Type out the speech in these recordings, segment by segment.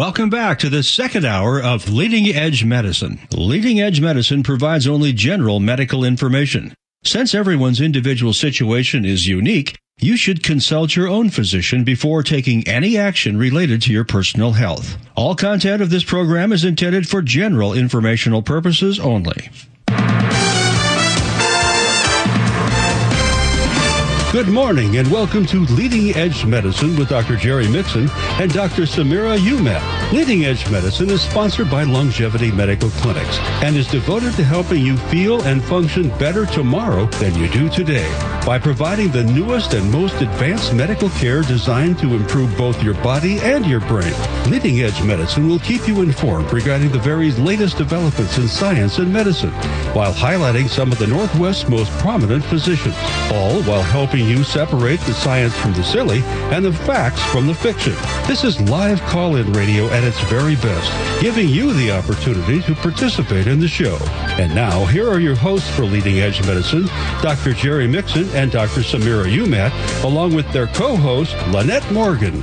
Welcome back to the second hour of Leading Edge Medicine. Leading Edge Medicine provides only general medical information. Since everyone's individual situation is unique, you should consult your own physician before taking any action related to your personal health. All content of this program is intended for general informational purposes only. Good morning and welcome to Leading Edge Medicine with Dr. Jerry Mixon and Dr. Samira Umat. Leading Edge Medicine is sponsored by Longevity Medical Clinics and is devoted to helping you feel and function better tomorrow than you do today by providing the newest and most advanced medical care designed to improve both your body and your brain. Leading Edge Medicine will keep you informed regarding the very latest developments in science and medicine while highlighting some of the Northwest's most prominent physicians, all while helping you separate the science from the silly and the facts from the fiction. This is live call-in radio at its very best, giving you the opportunity to participate in the show. And now, here are your hosts for Leading Edge Medicine, Dr. Jerry Mixon and Dr. Samira Umat, along with their co-host, Lynette Morgan.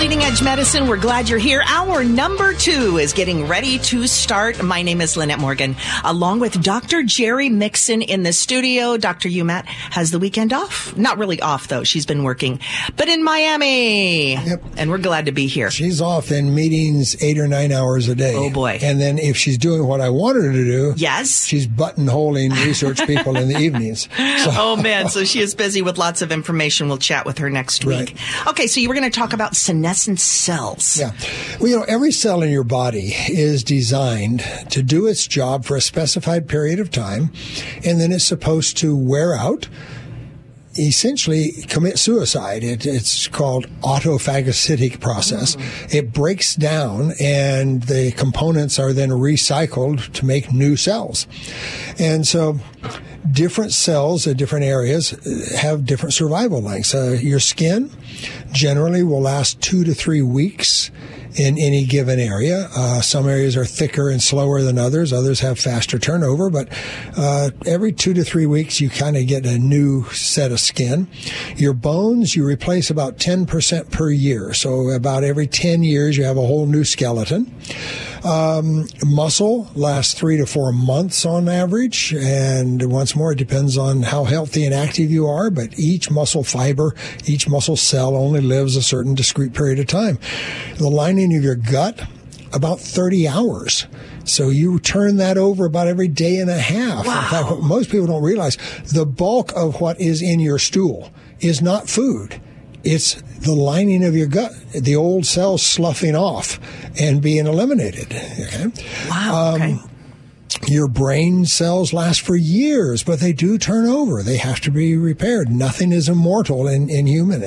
Leading Edge Medicine. We're glad you're here. Our number two is getting ready to start. My name is Lynette Morgan, along with Dr. Jerry Mixon in the studio. Dr. Umat has the weekend off. Not really off, though. She's been working, but in Miami. Yep. And we're glad to be here. She's off in meetings eight or nine hours a day. Oh, boy. And then if she's doing what I want her to do, Yes. she's buttonholing research people in the evenings. So, Oh man, so she is busy with lots of information. We'll chat with her next week. Okay, so you were going to talk about senescent cells. Yeah. Well, you know, every cell in your body is designed to do its job for a specified period of time, and then it's supposed to wear out. Essentially, commit suicide. It, it's called autophagocytic process. It breaks down, and the components are then recycled to make new cells. And so, different cells at different areas have different survival lengths. Uh, your skin generally will last two to three weeks in any given area. Uh, some areas are thicker and slower than others. Others have faster turnover, but uh, every two to three weeks you kind of get a new set of skin. Your bones you replace about 10% per year. So about every 10 years you have a whole new skeleton. Um, muscle lasts three to four months on average, and once more, it depends on how healthy and active you are. But each muscle fiber, each muscle cell only lives a certain discrete period of time. The lining of your gut, about 30 hours. So you turn that over about every day and a half. In fact, what most people don't realize, the bulk of what is in your stool is not food. It's the lining of your gut, the old cells sloughing off and being eliminated. Okay? Wow. Okay. Your brain cells last for years, but they do turn over. They have to be repaired. Nothing is immortal in, in human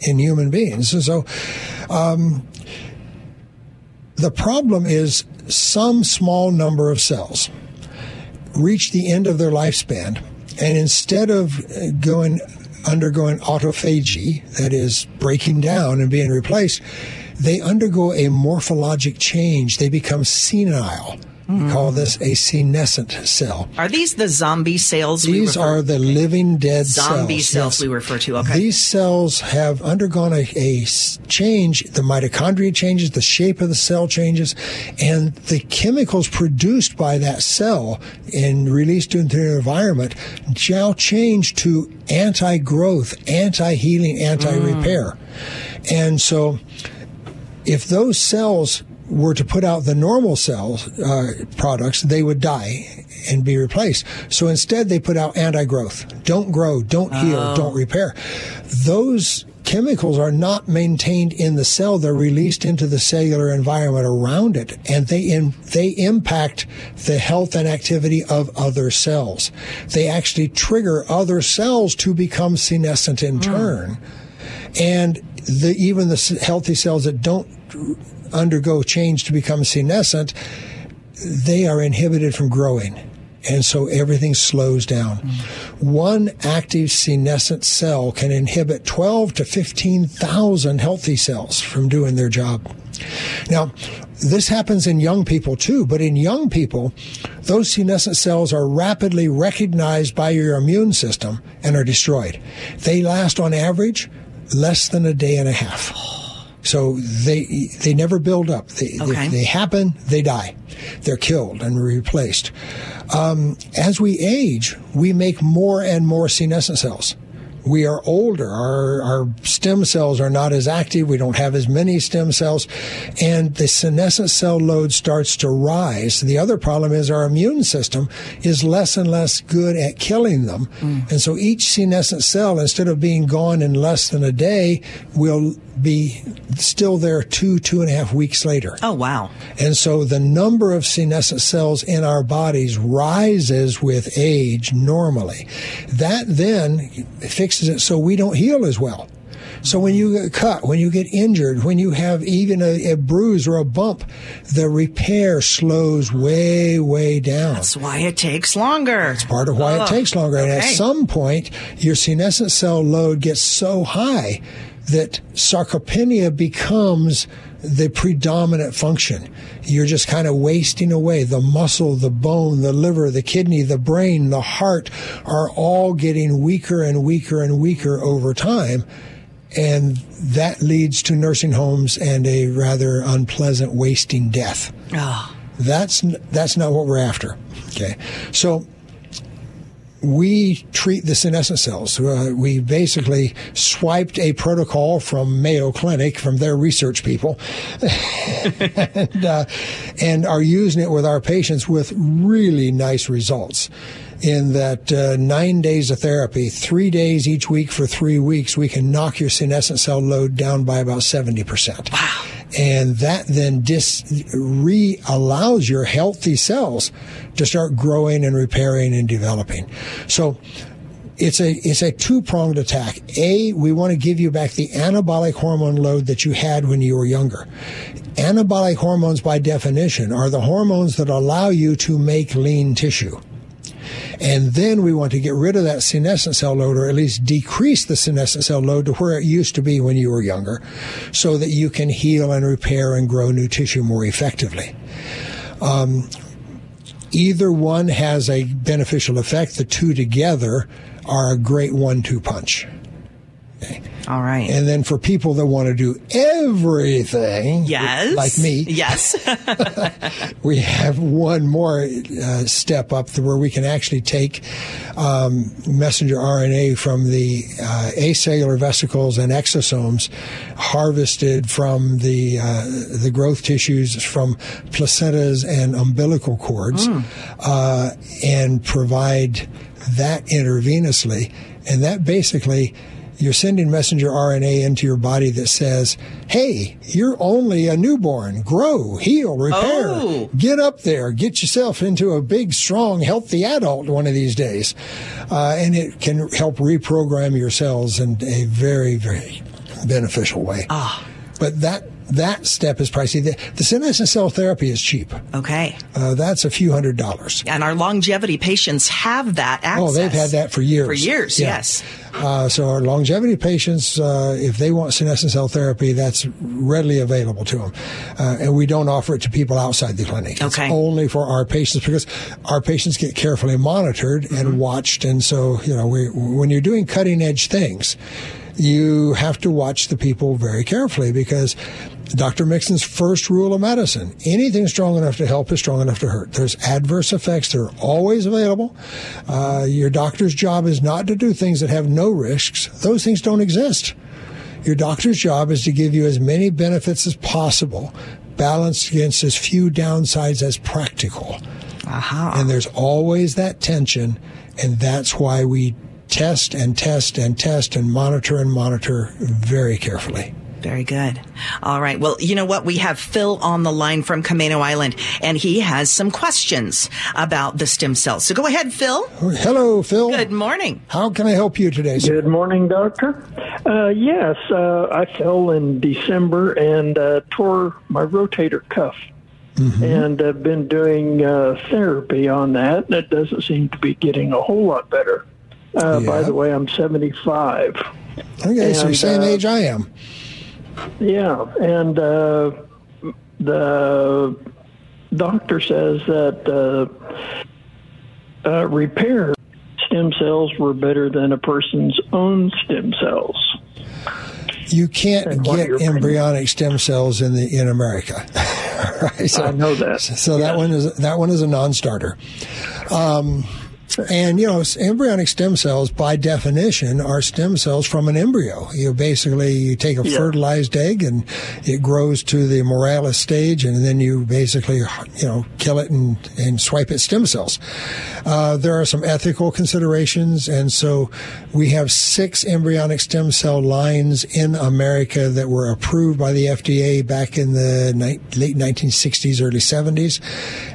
in human beings. And so, um, the problem is some small number of cells reach the end of their lifespan, and instead of going undergoing autophagy, that is breaking down and being replaced, they undergo a morphologic change. They become senile. We call this a senescent cell. Are these the zombie cells? we These refer- are the living dead zombie cells, cells. we refer to. Okay. These cells have undergone a change. The mitochondria changes, the shape of the cell changes, and the chemicals produced by that cell and released into the environment now change to anti-growth, anti-healing, anti-repair. Mm. And so if those cells were to put out the normal cells uh, products, they would die and be replaced. So instead, they put out anti-growth. Don't grow, don't heal, don't repair. Those chemicals are not maintained in the cell; they're released into the cellular environment around it, and they in, they impact the health and activity of other cells. They actually trigger other cells to become senescent in turn and the, even the healthy cells that don't undergo change to become senescent, they are inhibited from growing. And so everything slows down. Mm-hmm. One active senescent cell can inhibit 12 to 15,000 healthy cells from doing their job. Now, this happens in young people too, but in young people, those senescent cells are rapidly recognized by your immune system and are destroyed. They last on average less than a day and a half. So they they never build up. They, Okay. If they happen, they die. They're killed and replaced. Um, as we age, we make more and more senescent cells. We are older. Our, our stem cells are not as active. We don't have as many stem cells. And the senescent cell load starts to rise. The other problem is our immune system is less and less good at killing them. Mm. And so each senescent cell, instead of being gone in less than a day, will be still there two, two and a half weeks later. Oh, wow. And so the number of senescent cells in our bodies rises with age normally. That then fixes it so we don't heal as well. So when you get cut, when you get injured, when you have even a, a bruise or a bump, the repair slows way, way down. That's why it takes longer. It's part of why it takes longer. And at some point, your senescent cell load gets so high that sarcopenia becomes the predominant function. You're just kind of wasting away. The muscle, the bone, the liver, the kidney, the brain, the heart are all getting weaker and weaker and weaker over time. And that leads to nursing homes and a rather unpleasant wasting death. Oh, That's that's not what we're after. Okay, so we treat the senescent cells. Uh, we basically swiped a protocol from Mayo Clinic from their research people, and, uh, and are using it with our patients with really nice results. In that uh, nine days of therapy, three days each week for three weeks, we can knock your senescent cell load down by about seventy percent. Wow! And that then dis re allows your healthy cells to start growing and repairing and developing. So it's a it's a two pronged attack. A, we want to give you back the anabolic hormone load that you had when you were younger. Anabolic hormones, by definition, are the hormones that allow you to make lean tissue. And then we want to get rid of that senescent cell load, or at least decrease the senescent cell load to where it used to be when you were younger, so that you can heal and repair and grow new tissue more effectively. Um, either one has a beneficial effect. The two together are a great one-two punch. All right. And then for people that want to do everything, yes. like me, Yes. we have one more uh, step up to where we can actually take um, messenger RNA from the uh, acellular vesicles and exosomes harvested from the uh, the growth tissues from placentas and umbilical cords uh, and provide that intravenously and that basically you're sending messenger RNA into your body that says, hey, you're only a newborn. Grow, heal, repair. Oh. Get up there. Get yourself into a big, strong, healthy adult one of these days. Uh, and it can help reprogram your cells in a very, very beneficial way. Ah. But that that step is pricey. The, the senescent cell therapy is cheap. okay. Uh, that's a few hundred dollars. And our longevity patients have that access. Oh, they've had that for years. For years, Yeah. yes. Uh, so our longevity patients, uh, if they want senescent cell therapy, that's readily available to them. Uh, and we don't offer it to people outside the clinic. Okay. It's only for our patients because our patients get carefully monitored Mm-hmm. and watched. And so, you know, we, when you're doing cutting edge things, you have to watch the people very carefully because Dr. Mixon's first rule of medicine anything strong enough to help is strong enough to hurt. There's adverse effects, they're always available. Uh, your doctor's job is not to do things that have no risks, those things don't exist. Your doctor's job is to give you as many benefits as possible, balanced against as few downsides as practical. Aha. And there's always that tension, and that's why we test and test and test and monitor and monitor very carefully. Very good. All right. Well, you know what? We have Phil on the line from Camano Island, and he has some questions about the stem cells. So go ahead, Phil. Hello, Phil. Good morning. How can I help you today, sir? Good morning, doctor. Uh, yes, uh, I fell in December and uh, tore my rotator cuff. And I've been doing uh, therapy on that. That doesn't seem to be getting a whole lot better. Uh, By the way, I'm 75. Okay, so And, same uh, age I am. Yeah, and uh, the doctor says that uh, uh, repair stem cells were better than a person's own stem cells. You can't get embryonic stem cells in the in America. right? So, I know that. So that one is that one is a non-starter. Um, and, you know, embryonic stem cells, by definition, are stem cells from an embryo. You basically, you take a yeah. fertilized egg and it grows to the morula stage and then you basically, you know, kill it and, and swipe its stem cells. Uh, there are some ethical considerations. And so we have six embryonic stem cell lines in America that were approved by the FDA back in the ni- late 1960s, early 70s.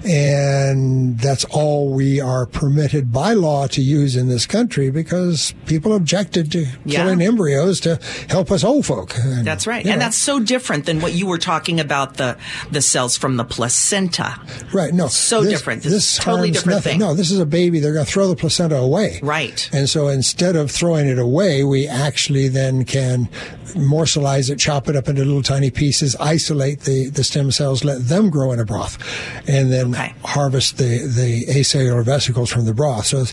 And that's all we are permitted by law to use in this country because people objected to yeah. killing embryos to help us old folk. And, that's right. And know. that's so different than what you were talking about the the cells from the placenta. Right. No. So this, different. This, this totally different nothing. thing. No, this is a baby. They're going to throw the placenta away. Right. And so instead of throwing it away, we actually then can morselize it, chop it up into little tiny pieces, isolate the, the stem cells, let them grow in a broth, and then okay. harvest the, the acellular vesicles from the broth. So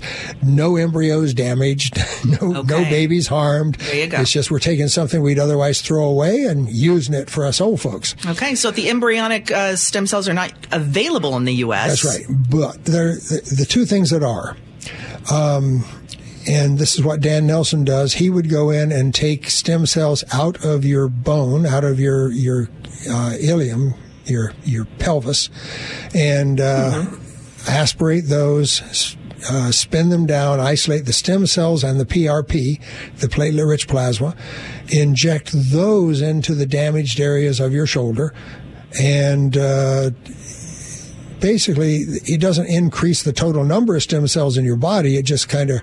no embryos damaged, no, okay. no babies harmed. There you go. It's just we're taking something we'd otherwise throw away and using it for us old folks. Okay, so if the embryonic uh, stem cells are not available in the U.S. That's right. But the, the two things that are. Um, and this is what Dan Nelson does. He would go in and take stem cells out of your bone, out of your your uh, ilium, your your pelvis, and uh, mm-hmm. aspirate those, uh, spin them down, isolate the stem cells and the PRP, the platelet rich plasma, inject those into the damaged areas of your shoulder, and uh, basically it doesn't increase the total number of stem cells in your body. It just kind of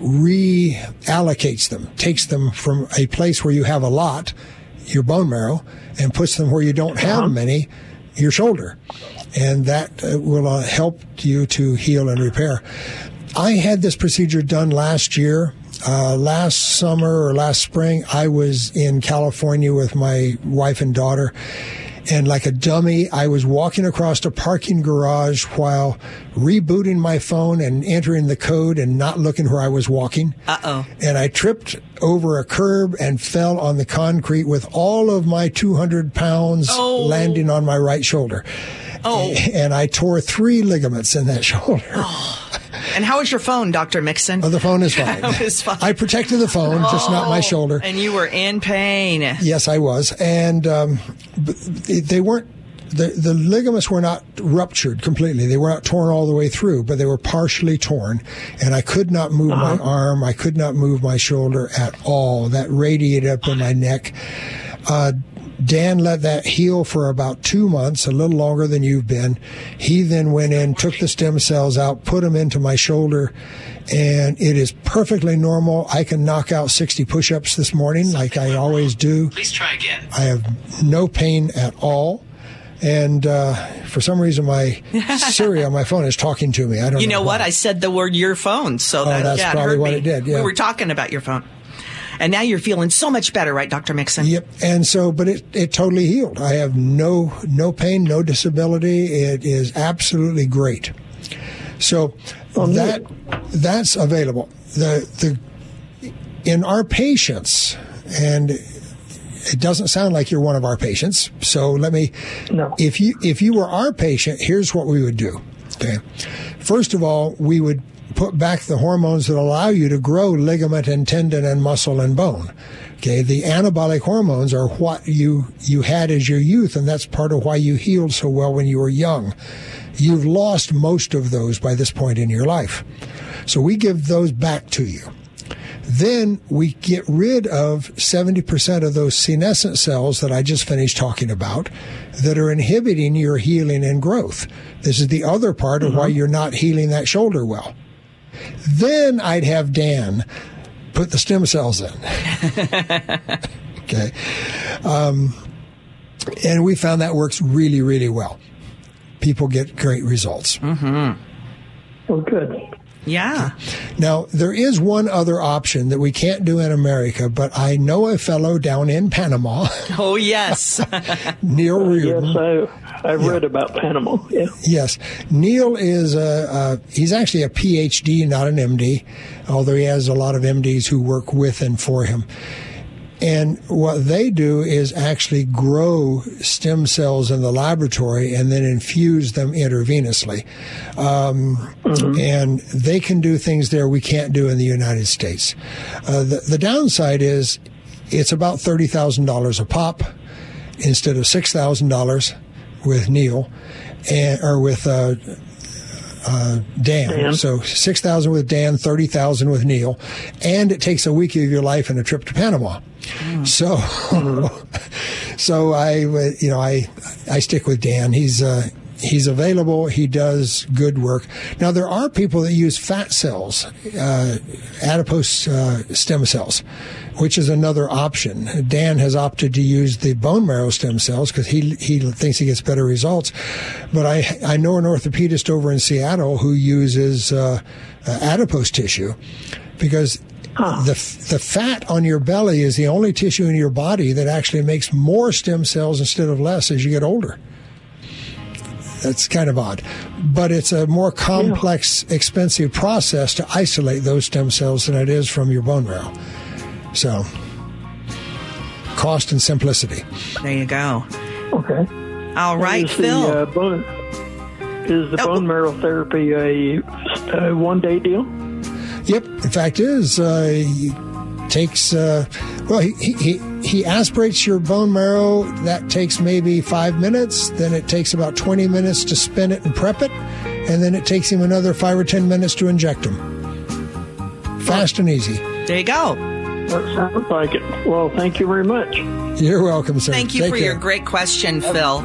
reallocates them, takes them from a place where you have a lot, your bone marrow, and puts them where you don't have uh-huh. many, your shoulder and that uh, will uh, help you to heal and repair. I had this procedure done last year. Uh, last summer or last spring, I was in California with my wife and daughter. And like a dummy, I was walking across a parking garage while rebooting my phone and entering the code and not looking where I was walking. Uh oh. And I tripped over a curb and fell on the concrete with all of my 200 pounds oh. landing on my right shoulder. Oh. And I tore three ligaments in that shoulder. Oh. And how is your phone, Dr. Mixon? Oh, the phone is fine. fine. I protected the phone, oh, just not my oh, shoulder. And you were in pain. Yes, I was. And um, they weren't the, the ligaments were not ruptured completely. They were not torn all the way through, but they were partially torn. And I could not move uh-huh. my arm. I could not move my shoulder at all. That radiated up in my neck. Uh, Dan let that heal for about two months, a little longer than you've been. He then went in, took the stem cells out, put them into my shoulder, and it is perfectly normal. I can knock out 60 push ups this morning like I always do. Please try again. I have no pain at all. And uh, for some reason, my Siri on my phone is talking to me. I don't. You know, know what? I said the word your phone, so oh, that, that's yeah, probably what me. it did. Yeah. We were talking about your phone. And now you're feeling so much better, right, Dr. Mixon? Yep. And so, but it, it totally healed. I have no, no pain, no disability. It is absolutely great. So oh, that, that's available. The, the, in our patients, and it doesn't sound like you're one of our patients. So let me, no. if you, if you were our patient, here's what we would do. Okay. First of all, we would put back the hormones that allow you to grow ligament and tendon and muscle and bone. Okay, the anabolic hormones are what you you had as your youth, and that's part of why you healed so well when you were young. You've lost most of those by this point in your life, so we give those back to you. Then we get rid of 70% of those senescent cells that I just finished talking about that are inhibiting your healing and growth. This is the other part of mm-hmm. why you're not healing that shoulder well. Then I'd have Dan put the stem cells in. okay. Um, and we found that works really, really well. People get great results. Mm-hmm. Well, good. Yeah. Now, there is one other option that we can't do in America, but I know a fellow down in Panama. Oh, yes. Neil Riordan. Yes, I, I read yeah. about Panama. Yeah. Yes. Neil is a, a, he's actually a PhD, not an MD, although he has a lot of MDs who work with and for him. And what they do is actually grow stem cells in the laboratory and then infuse them intravenously. Um, mm-hmm. And they can do things there we can't do in the United States. Uh, the, the downside is it's about $30,000 a pop instead of $6,000 with Neil and, or with, uh, uh, Dan. Dan. So six thousand with Dan, thirty thousand with Neil, and it takes a week of your life and a trip to Panama. Mm. So, mm-hmm. so I, you know, I I stick with Dan. He's uh, he's available. He does good work. Now there are people that use fat cells, uh, adipose uh, stem cells, which is another option. Dan has opted to use the bone marrow stem cells because he he thinks he gets better results. But I I know an orthopedist over in Seattle who uses uh, uh adipose tissue because Huh. The, the fat on your belly is the only tissue in your body that actually makes more stem cells instead of less as you get older. That's kind of odd. But it's a more complex, yeah. expensive process to isolate those stem cells than it is from your bone marrow. So, cost and simplicity. There you go. Okay. All right, is Phil. The, uh, bone, is the oh. bone marrow therapy a, a one day deal? Yep. In fact, it is. Uh, takes uh, well he, he he aspirates your bone marrow that takes maybe five minutes then it takes about 20 minutes to spin it and prep it and then it takes him another five or ten minutes to inject them fast and easy there you go that sounds like it well thank you very much you're welcome sir thank you Take for care. your great question phil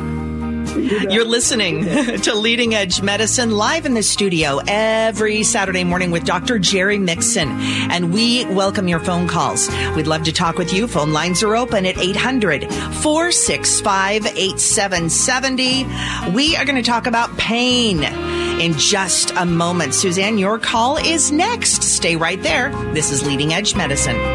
you're listening to Leading Edge Medicine live in the studio every Saturday morning with Dr. Jerry Mixon. And we welcome your phone calls. We'd love to talk with you. Phone lines are open at 800 465 8770. We are going to talk about pain in just a moment. Suzanne, your call is next. Stay right there. This is Leading Edge Medicine.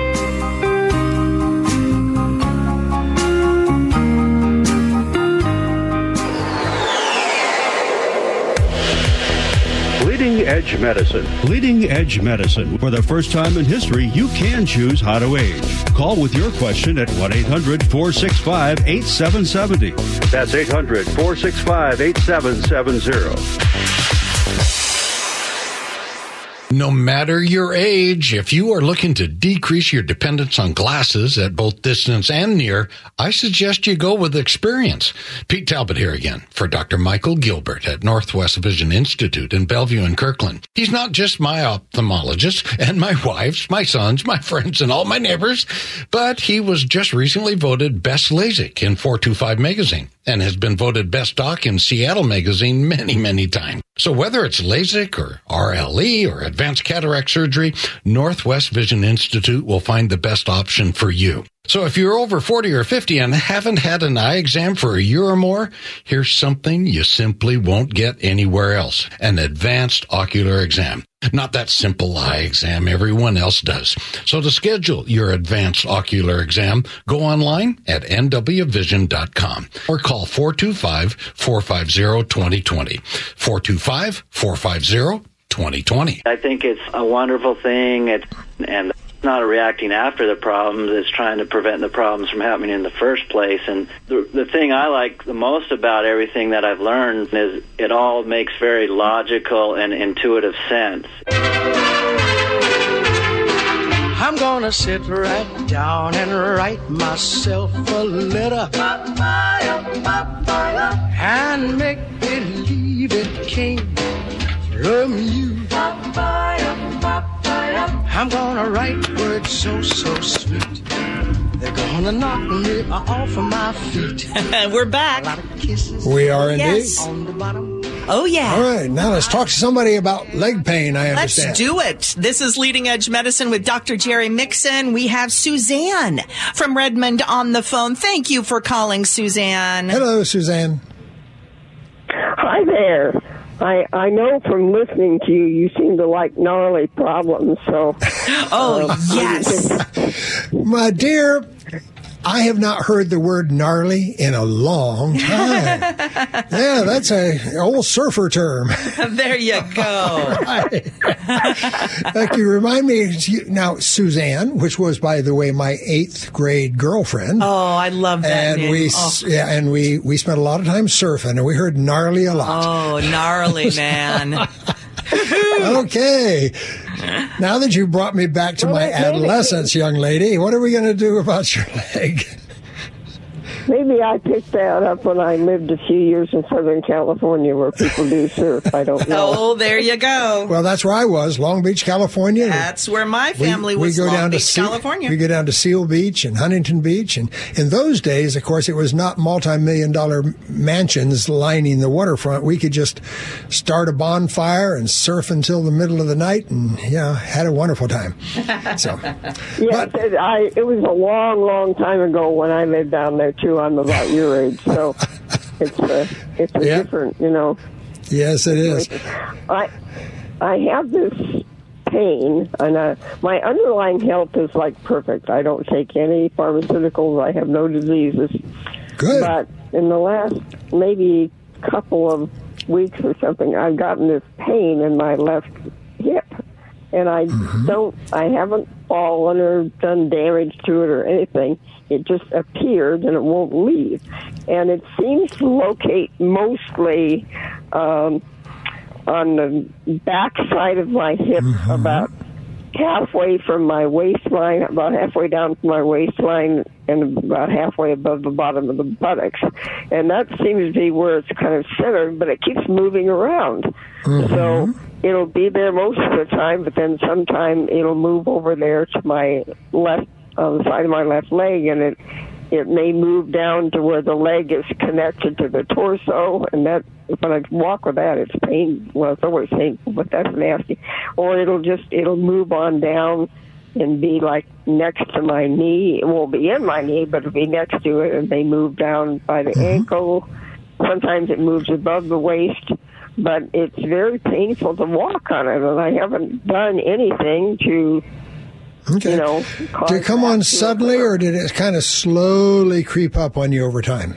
Edge Medicine. Leading Edge Medicine. For the first time in history, you can choose how to age. Call with your question at 1 800 465 8770. That's 800 465 8770. No matter your age, if you are looking to decrease your dependence on glasses at both distance and near, I suggest you go with experience. Pete Talbot here again for Dr. Michael Gilbert at Northwest Vision Institute in Bellevue and Kirkland. He's not just my ophthalmologist and my wife's, my sons, my friends, and all my neighbors, but he was just recently voted Best LASIK in 425 magazine and has been voted best doc in Seattle magazine many, many times. So whether it's LASIK or RLE or advanced cataract surgery, Northwest Vision Institute will find the best option for you. So if you're over 40 or 50 and haven't had an eye exam for a year or more, here's something you simply won't get anywhere else. An advanced ocular exam. Not that simple eye exam everyone else does. So to schedule your advanced ocular exam, go online at nwvision.com or call 425-450-2020. 425-450-2020. I think it's a wonderful thing. It's, and not reacting after the problems, it's trying to prevent the problems from happening in the first place. And the, the thing I like the most about everything that I've learned is it all makes very logical and intuitive sense. I'm gonna sit right down and write myself a letter and make believe it came from you. I'm gonna write words so, so sweet. They're gonna knock me off of my feet. We're back. We are indeed. Yes. Oh, yeah. All right. Now let's talk to somebody about leg pain, I understand. Let's do it. This is Leading Edge Medicine with Dr. Jerry Mixon. We have Suzanne from Redmond on the phone. Thank you for calling, Suzanne. Hello, Suzanne. Hi there. I I know from listening to you, you seem to like gnarly problems. So, oh uh, yes, my dear, I have not heard the word gnarly in a long time. yeah, that's a old surfer term. there you go. right. like you remind me now, Suzanne, which was, by the way, my eighth grade girlfriend. Oh, I love that. And name. we, oh. yeah, and we we spent a lot of time surfing, and we heard gnarly a lot. Oh, gnarly man. okay. Now that you brought me back to Well, my adolescence, young lady, what are we going to do about your leg? Maybe I picked that up when I lived a few years in Southern California where people do surf. I don't know. Oh, there you go. Well, that's where I was, Long Beach, California. That's where my family was. We Long Beach, Seal, California. We go down to Seal Beach and Huntington Beach, and in those days, of course, it was not multi-million dollar mansions lining the waterfront. We could just start a bonfire and surf until the middle of the night, and yeah, had a wonderful time. So, Yes, it, I, it was a long, long time ago when I lived down there too. I'm about your age, so it's a, it's a different, you know. yes, it is. I I have this pain, and uh, my underlying health is like perfect. I don't take any pharmaceuticals. I have no diseases. Good. But in the last maybe couple of weeks or something, I've gotten this pain in my left hip, and I don't. I haven't fallen or done damage to it or anything. It just appeared and it won't leave, and it seems to locate mostly. Um, on the back side of my hip, about halfway from my waistline, about halfway down from my waistline, and about halfway above the bottom of the buttocks. And that seems to be where it's kind of centered, but it keeps moving around. So it'll be there most of the time, but then sometime it'll move over there to my left, on the side of my left leg, and it it may move down to where the leg is connected to the torso, and that when I walk with that, it's pain. Well, it's always painful, but that's nasty. Or it'll just it'll move on down and be like next to my knee. It won't be in my knee, but it'll be next to it, and they move down by the mm-hmm. ankle. Sometimes it moves above the waist, but it's very painful to walk on it, and I haven't done anything to Okay. you know, did it come on suddenly, or did it kind of slowly creep up on you over time?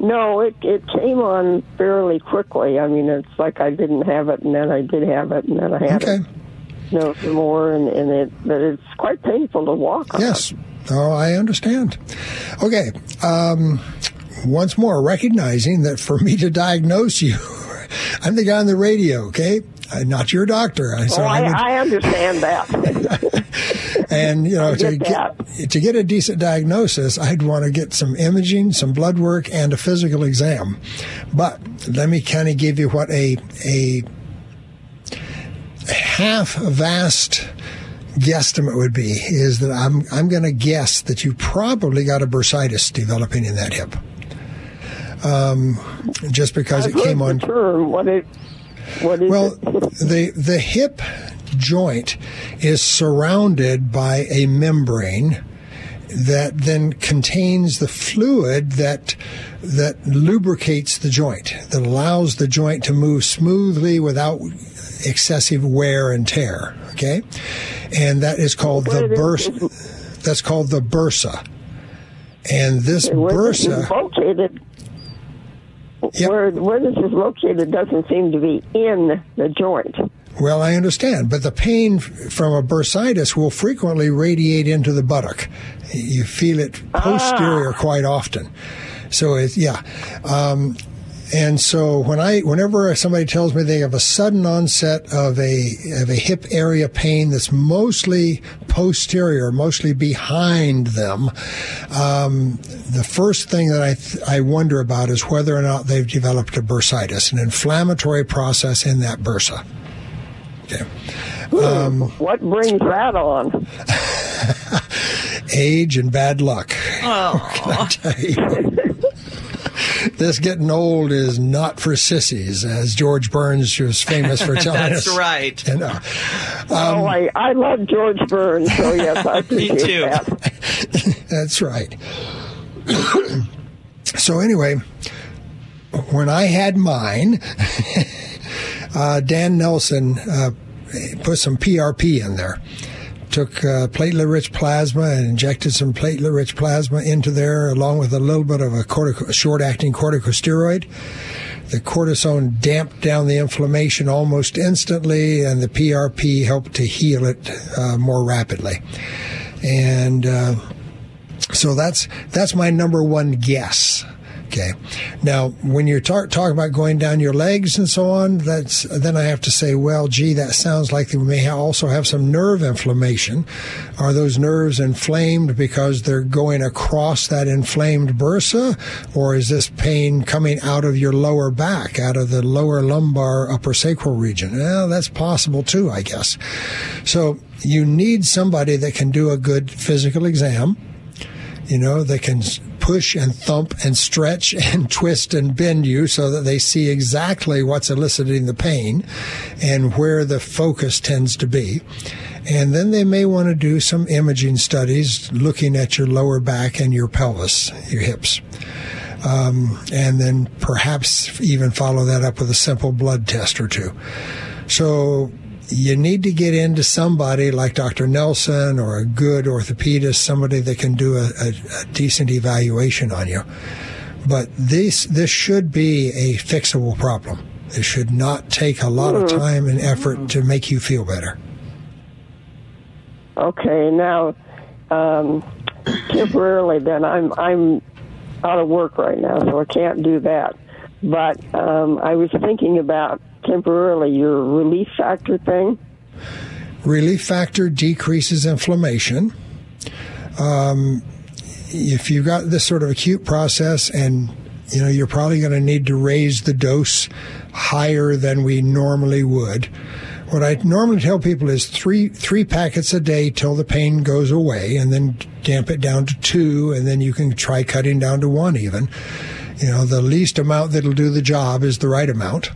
No, it it came on fairly quickly. I mean, it's like I didn't have it, and then I did have it, and then I had Okay. it. You know, some more, and, and it, but it's quite painful to walk on. Yes. Oh, I understand. Okay. Um, once more, recognizing that for me to diagnose you, I'm the guy on the radio, okay? I'm not your doctor. I- So Oh, I I, would- I understand that. and you know to get get to get a decent diagnosis, I'd want to get some imaging, some blood work, and a physical exam. But let me kind of give you what a a half vast guesstimate would be is that I'm I'm going to guess that you probably got a bursitis developing in that hip. Um, just because I've it came on term. What it? What is well, it? the the hip joint is surrounded by a membrane that then contains the fluid that that lubricates the joint, that allows the joint to move smoothly without excessive wear and tear. Okay, and that is called the Where bursa. is- That's called the bursa. And this Where this is bursa, located, Yep. where where this is located doesn't seem to be in the joint. Well, I understand, but the pain from a bursitis will frequently radiate into the buttock. You feel it posterior quite often. So it's yeah, um, and so when I whenever somebody tells me they have a sudden onset of a of a hip area pain that's mostly posterior, mostly behind them, um, the first thing that I th- I wonder about is whether or not they've developed a bursitis, an inflammatory process in that bursa. Okay. What brings that on? age and bad luck. Oh, I tell you. This getting old is not for sissies, as George Burns was famous for telling That's us. right. And, uh, oh, I I love George Burns, so yes, I appreciate too. that. that's right. so anyway, when I had mine, uh, Dan Nelson uh, put some PRP in there. Took uh, platelet-rich plasma and injected some platelet-rich plasma into there, along with a little bit of a cortico- short-acting corticosteroid. The cortisone damped down the inflammation almost instantly, and the PRP helped to heal it uh, more rapidly. And uh, so that's that's my number one guess. Okay. Now, when you're tar- talking about going down your legs and so on, that's then I have to say, well, gee, that sounds like we may also have some nerve inflammation. Are those nerves inflamed because they're going across that inflamed bursa, or is this pain coming out of your lower back, out of the lower lumbar, upper sacral region? Well, that's possible too, I guess. So you need somebody that can do a good physical exam you know, they can push and thump and stretch and twist and bend you so that they see exactly what's eliciting the pain and where the focus tends to be. And then they may want to do some imaging studies looking at your lower back and your pelvis, your hips. Um, and then perhaps even follow that up with a simple blood test or two. So you need to get into somebody like Dr. Nelson or a good orthopedist, somebody that can do a, a, a decent evaluation on you. But this this should be a fixable problem. It should not take a lot of time and effort to make you feel better. Okay, now um, temporarily, then I'm I'm out of work right now, so I can't do that. But um, I was thinking about temporarily your relief factor thing. Relief factor decreases inflammation. Um, if you've got this sort of acute process and you know you're probably going to need to raise the dose higher than we normally would what i normally tell people is three three packets a day till the pain goes away and then damp it down to two and then you can try cutting down to one even you know the least amount that'll do the job is the right amount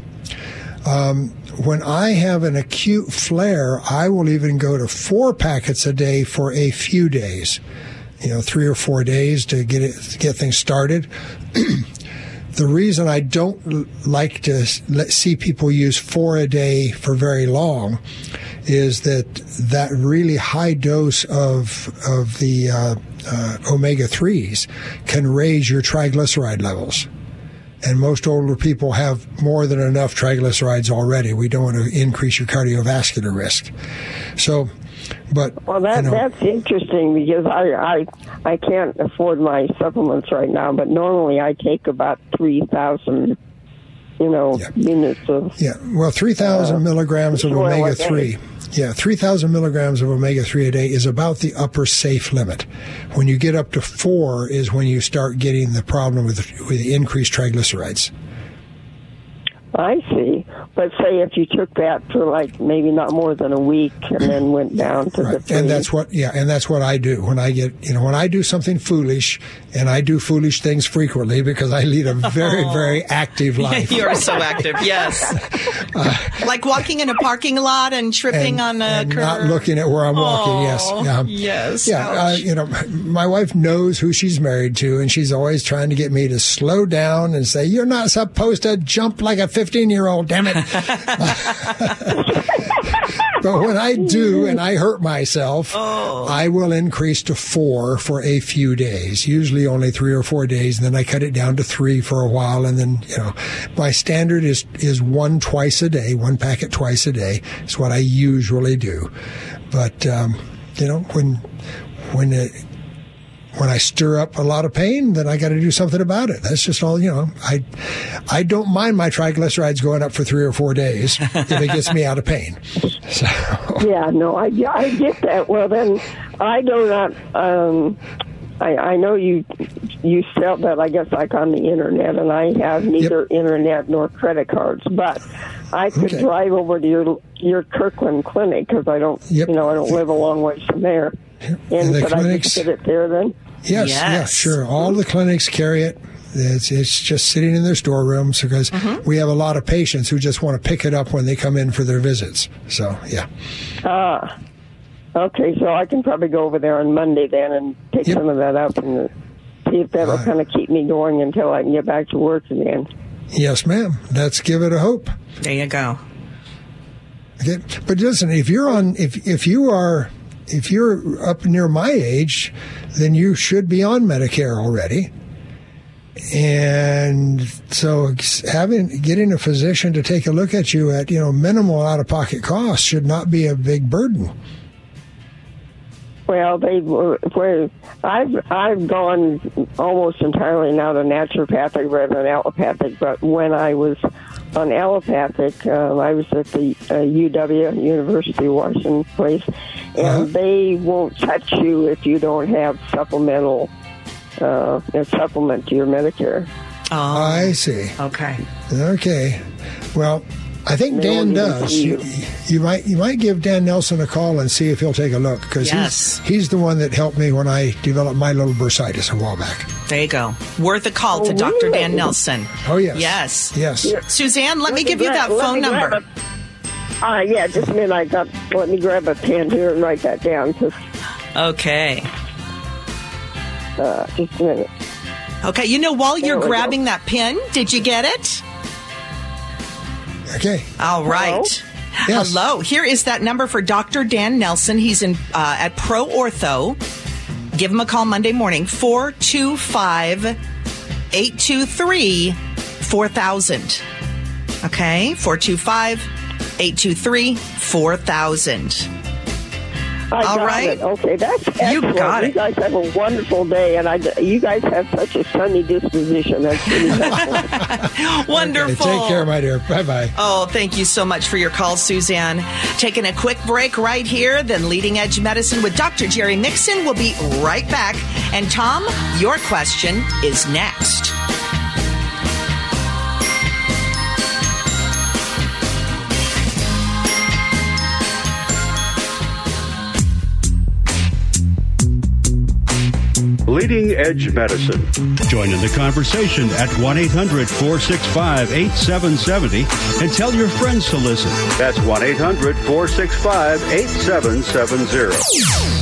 um, when I have an acute flare, I will even go to four packets a day for a few days. You know, three or four days to get it get things started. the reason I don't like to let, see people use four a day for very long is that that really high dose of of the uh, uh, omega threes can raise your triglyceride levels and most older people have more than enough triglycerides already. We don't want to increase your cardiovascular risk. So, but well, that you know, that's interesting because I I I can't afford my supplements right now, but normally I take about three thousand, you know, Yeah. units of. yeah, well, three thousand Uh, milligrams of fish oil a omega day. three. Yeah, three thousand milligrams of omega three a day is about the upper safe limit. When you get up to four, is when you start getting the problem with with increased triglycerides. I see, but say if you took that for like maybe not more than a week and then went down to the Right. three. And that's what, yeah, and that's what I do when I get, you know, when I do something foolish, and I do foolish things frequently because I lead a very, very active life. you are so active. Yes. like walking in a parking lot and tripping and, on a and curb. not looking at where I'm walking. Yes, Oh, yeah, yes. yeah. Uh, you know, my wife knows who she's married to, and she's always trying to get me to slow down and say, "You're not supposed to jump like a 15 year old." Damn it! but when I do and I hurt myself, Oh. I will increase to four for a few days. Usually only three or four days, and then I cut it down to three for a while, and then you know, my standard is is one twice a day, one packet twice a day. Is what I usually do. But um, you know, when when it, when I stir up a lot of pain, then I got to do something about it. That's just all, you know. I, I don't mind my triglycerides going up for three or four days if it gets me out of pain. So, Yeah, no, I, I get that. Well, then I do not. Um, I, I know you you sell that, I guess, like on the internet, and I have neither internet nor credit cards. But I could Okay. drive over to your your Kirkland clinic because I don't, Yep. you know, I don't live a long ways from there. And, And the could I clinics- just get it there then? yes, yeah, Yes. sure. All the clinics carry it. It's, it's just sitting in their storerooms because we have a lot of patients who just want to pick it up when they come in for their visits. So, yeah. Ah, okay. So I can probably go over there on Monday then and pick Yep. some of that up and see if that'll Right. kind of keep me going until I can get back to work again. Yes, ma'am. Let's give it a hope. There you go. Okay. But listen, if you're on, if if you are if you're up near my age, then you should be on Medicare already. And so having getting a physician to take a look at you at, you know, minimal out of pocket costs should not be a big burden. Well, they were. I've I've gone almost entirely now to naturopathic rather than allopathic. But when I was on allopathic, uh, I was at the uh, UW University of Washington place, and Uh-huh. they won't touch you if you don't have supplemental uh, a supplement to your Medicare. Oh, I see. okay. Okay. Well, I think They Dan does. You, you. you might you might give Dan Nelson a call and see if he'll take a look because Yes. he's he's the one that helped me when I developed my little bursitis a while back. There you go. Worth a call to Oh, Dr. really? Dan Nelson. Oh yes. Yes. Yes. Suzanne, let, me me give you grab- that phone me grab number. A- Uh, yeah, just a minute. I got. Let me grab a pen here and write that down. Just, Okay. uh, just a minute. Okay. You know, while you're There we grabbing that pen, did you get it? Okay. All right. Yes. Hello. Here is that number for Dr. Dan Nelson. He's in uh, at Pro Ortho. Give him a call Monday morning 425 823 4000. Okay? 425 823 4000. I All got right. it. Okay, that's excellent. got it. You guys have a wonderful day, and I, you guys have such a sunny disposition. That's really. Wonderful. Okay, take care, my dear. Bye bye. Oh, thank you so much for your call, Suzanne. Taking a quick break right here, then Leading Edge Medicine with Dr. Jerry Mixon. We'll be right back. And Tom, your question is next. Leading Edge Medicine. Join in the conversation at 1 800 465 8770 and tell your friends to listen. That's 1 800 465 8770.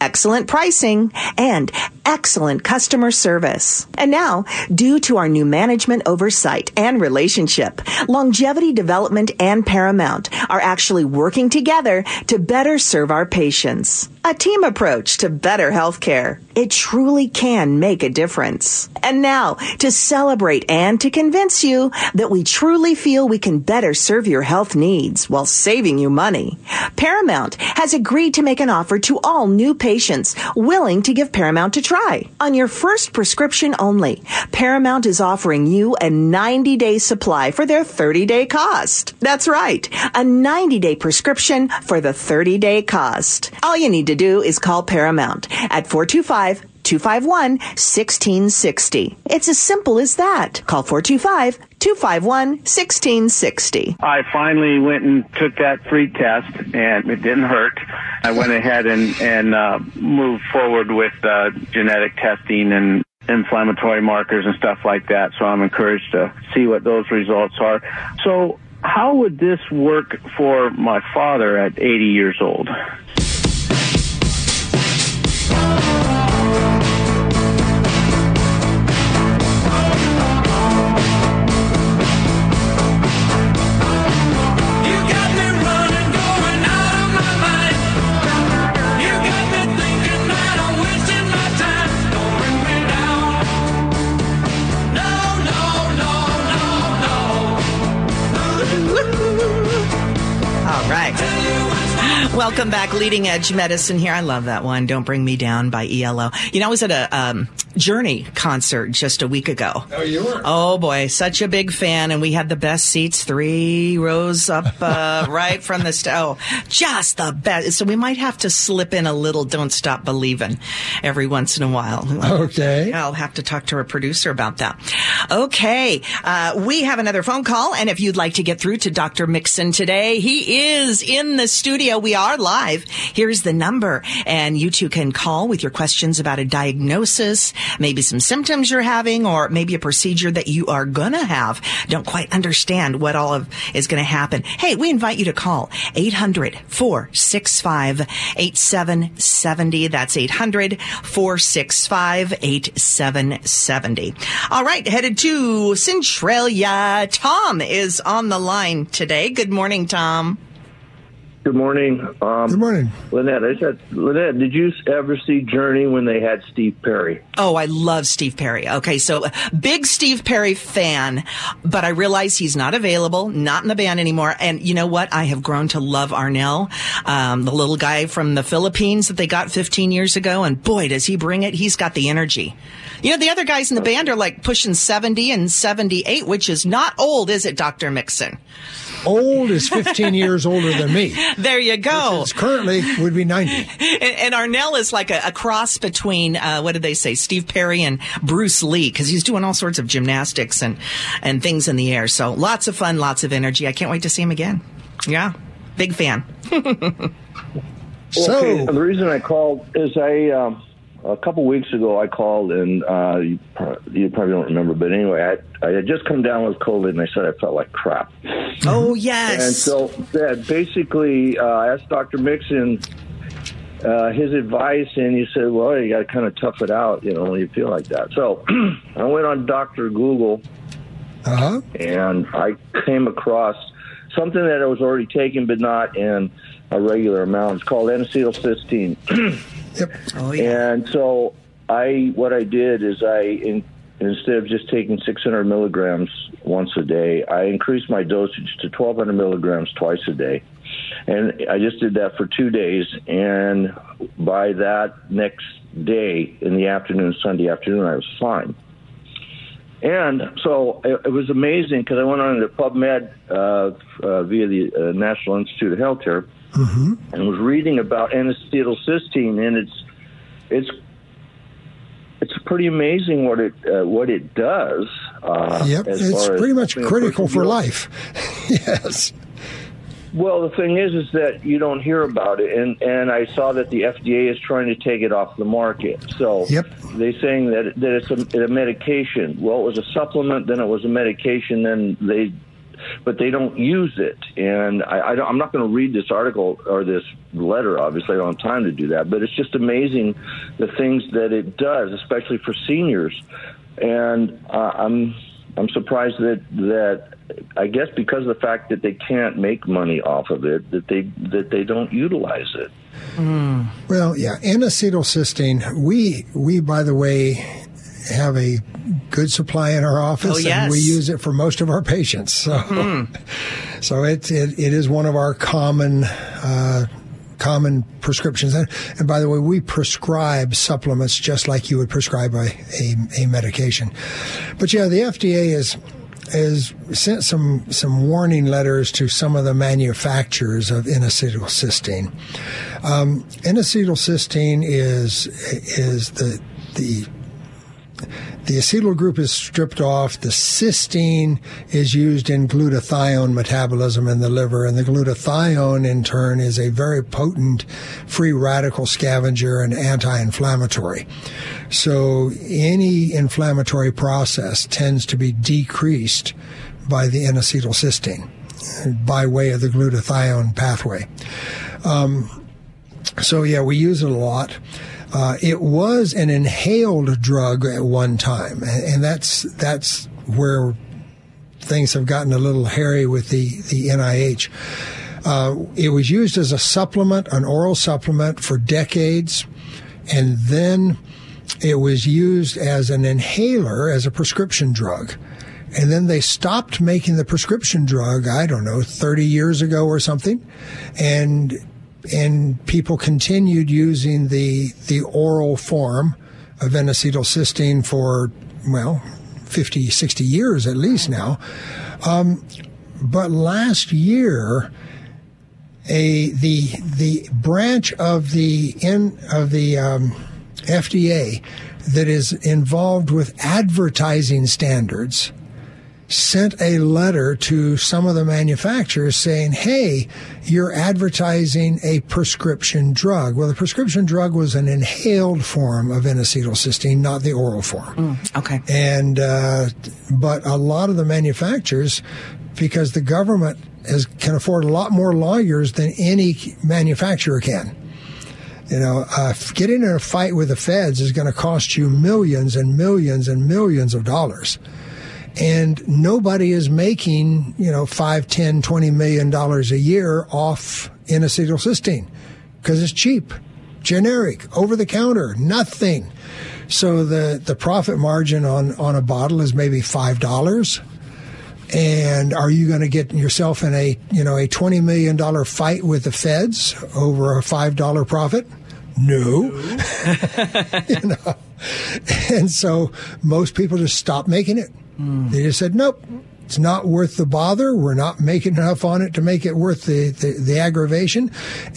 excellent pricing, and excellent customer service. And now, due to our new management oversight and relationship, Longevity Development and Paramount are actually working together to better serve our patients. A team approach to better healthcare. It truly can make a difference. And now, to celebrate and to convince you that we truly feel we can better serve your health needs while saving you money, Paramount has agreed to make an offer to all new patients willing to give Paramount a try. On your first prescription only, Paramount is offering you a 90 day supply for their 30 day cost. That's right, a 90 day prescription for the 30 day cost. All you need to do is call Paramount at 425 251 1660. It's as simple as that. Call 425 251 1660. I finally went and took that free test, and it didn't hurt. I went ahead and and uh, moved forward with uh, genetic testing and inflammatory markers and stuff like that. So I'm encouraged to see what those results are. So how would this work for my father at 80 years old? Welcome back, Leading Edge Medicine here. I love that one. Don't Bring Me Down by ELO. You know, I was at a um, Journey concert just a week ago. Oh, you were? Oh boy, such a big fan, and we had the best seats, three rows up, uh, right from the st- oh, just the best. So we might have to slip in a little "Don't Stop Believing" every once in a while. Okay. I'll have to talk to our producer about that. Okay, uh, we have another phone call, and if you'd like to get through to Dr. Mixon today, he is in the studio. We are live. Here's the number. And you two can call with your questions about a diagnosis, maybe some symptoms you're having, or maybe a procedure that you are going to have. Don't quite understand what all of is going to happen. Hey, we invite you to call 800 465 8770. That's 800 465 8770. All right, headed to Centralia. Tom is on the line today. Good morning, Tom. Good morning. Um, Good morning. Lynette. I said, Lynette, did you ever see Journey when they had Steve Perry? Oh, I love Steve Perry. Okay, so big Steve Perry fan, but I realize he's not available, not in the band anymore. And you know what? I have grown to love Arnel, um, the little guy from the Philippines that they got 15 years ago. And boy, does he bring it. He's got the energy. You know, the other guys in the band are like pushing 70 and 78, which is not old, is it, Dr. Mixon? Old is 15 years older than me. There you go. It's currently would be 90. And, and Arnel is like a, a cross between uh, what did they say, Steve Perry and Bruce Lee, because he's doing all sorts of gymnastics and and things in the air. So lots of fun, lots of energy. I can't wait to see him again. Yeah, big fan. So, okay, the reason I called is I um, a couple weeks ago I called and uh, you, pro- you probably don't remember, but anyway, I, I had just come down with COVID and I said I felt like crap. Oh yes. And so that basically, uh, I asked Dr. Mixon uh, his advice, and he said, "Well, you got to kind of tough it out, you know, when you feel like that." So I went on Dr. Google, uh huh. and I came across something that I was already taking, but not in a regular amount. It's called N-acetylcysteine. Yep. oh yeah. And so I, what I did is I, in, instead of just taking 600 milligrams once a day, I increased my dosage to 1200 milligrams twice a day. And I just did that for two days. And by that next day in the afternoon, Sunday afternoon, I was fine. And so it, it was amazing because I went on to PubMed uh, uh, via the uh, National Institute of Health here and was reading about N-acetylcysteine, and it's it's it's pretty amazing what it uh, what it does. Uh, Yep. It's pretty much critical for life. yes. Well, the thing is, is that you don't hear about it, and and I saw that the FDA is trying to take it off the market. So Yep. they're saying that that it's a, a medication. Well, it was a supplement, then it was a medication, then they, but they don't use it. And I, I don't, I'm not going to read this article or this letter. Obviously, I don't have time to do that. But it's just amazing the things that it does, especially for seniors. And uh, I'm I'm surprised that that I guess because of the fact that they can't make money off of it, that they that they don't utilize it. Well, yeah, N-acetylcysteine. We we by the way have a good supply in our office, Oh, yes. and we use it for most of our patients. So, so it, it it is one of our common. Uh, Common prescriptions, and, and by the way, we prescribe supplements just like you would prescribe a, a, a medication. But yeah, the FDA is has sent some some warning letters to some of the manufacturers of N-acetylcysteine. Um, N-acetylcysteine is is the the the acetyl group is stripped off. The cysteine is used in glutathione metabolism in the liver, and the glutathione, in turn, is a very potent free radical scavenger and anti-inflammatory. So any inflammatory process tends to be decreased by the N-acetylcysteine by way of the glutathione pathway. Um, so yeah, we use it a lot. Uh, it was an inhaled drug at one time, and, that's that's where things have gotten a little hairy with the the NIH. Uh, it was used as a supplement, an oral supplement, for decades, and then it was used as an inhaler, as a prescription drug. And then they stopped making the prescription drug, I don't know, 30 years ago or something. And and people continued using the the oral form of N-acetylcysteine for well 50 60 years at least now. Um, but last year a the the branch of the in of the um, FDA that is involved with advertising standards sent a letter to some of the manufacturers saying, hey, you're advertising a prescription drug. Well, the prescription drug was an inhaled form of N-acetylcysteine, not the oral form. Okay. And, uh, but a lot of the manufacturers, because the government has, can afford a lot more lawyers than any manufacturer can. You know, uh, getting in a fight with the feds is going to cost you millions and millions and millions of dollars. And nobody is making, you know, five, ten, twenty million dollars a year off N-acetylcysteine because it's cheap, generic, over the counter, nothing. So the, the profit margin on, on a bottle is maybe five dollars. And are you going to get yourself in a you know a twenty million dollar fight with the feds over a five dollar profit? No. you know, and so most people just stop making it. They just said, nope, it's not worth the bother. We're not making enough on it to make it worth the, the, the aggravation.